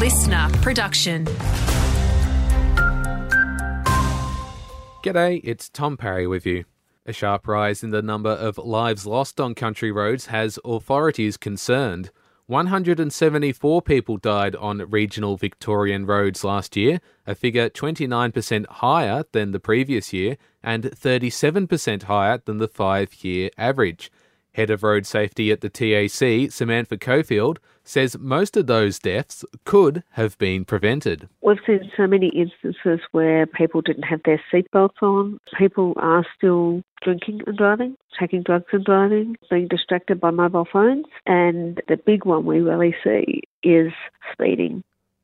LiSTNR production. G'day, it's Tom Parry with you. A sharp rise in the number of lives lost on country roads has authorities concerned. 174 people died on regional Victorian roads last year, a figure 29% higher than the previous year and 37% higher than the five year average. Head of Road Safety at the TAC, Samantha Cockfield, says most of those deaths could have been prevented. We've seen so many instances where people didn't have their seatbelts on. People are still drinking and driving, taking drugs and driving, being distracted by mobile phones. And the big one we really see is speeding.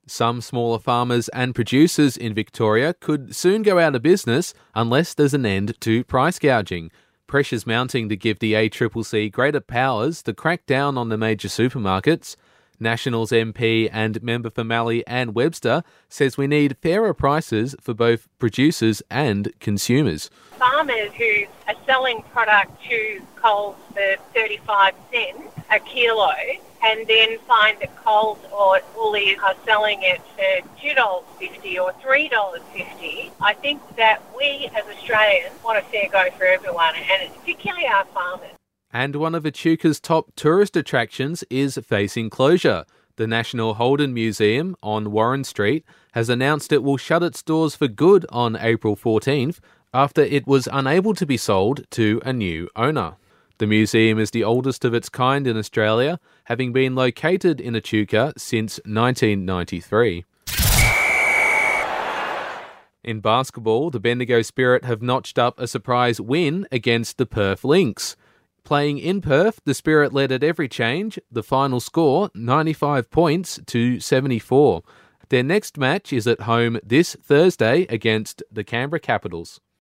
Some smaller farmers and producers in Victoria could soon go out of business unless there's an end to price gouging. Pressure's mounting to give the ACCC greater powers to crack down on the major supermarkets. Nationals MP and member for Mallee Anne Webster says we need fairer prices for both producers and consumers. Farmers who are selling product to Coles for 35 cents a kilo and then find that Coles or Woolies are selling it for $2.50 or $3.50, I think that we as Australians want a fair go for everyone and particularly our farmers. And one of Echuca's top tourist attractions is facing closure. The National Holden Museum on Warren Street has announced it will shut its doors for good on April 14th after it was unable to be sold to a new owner. The museum is the oldest of its kind in Australia, having been located in Echuca since 1993. In basketball, the Bendigo Spirit have notched up a surprise win against the Perth Lynx. Playing in Perth, the Spirit led at every change, the final score 95 points to 74. Their next match is at home this Thursday against the Canberra Capitals.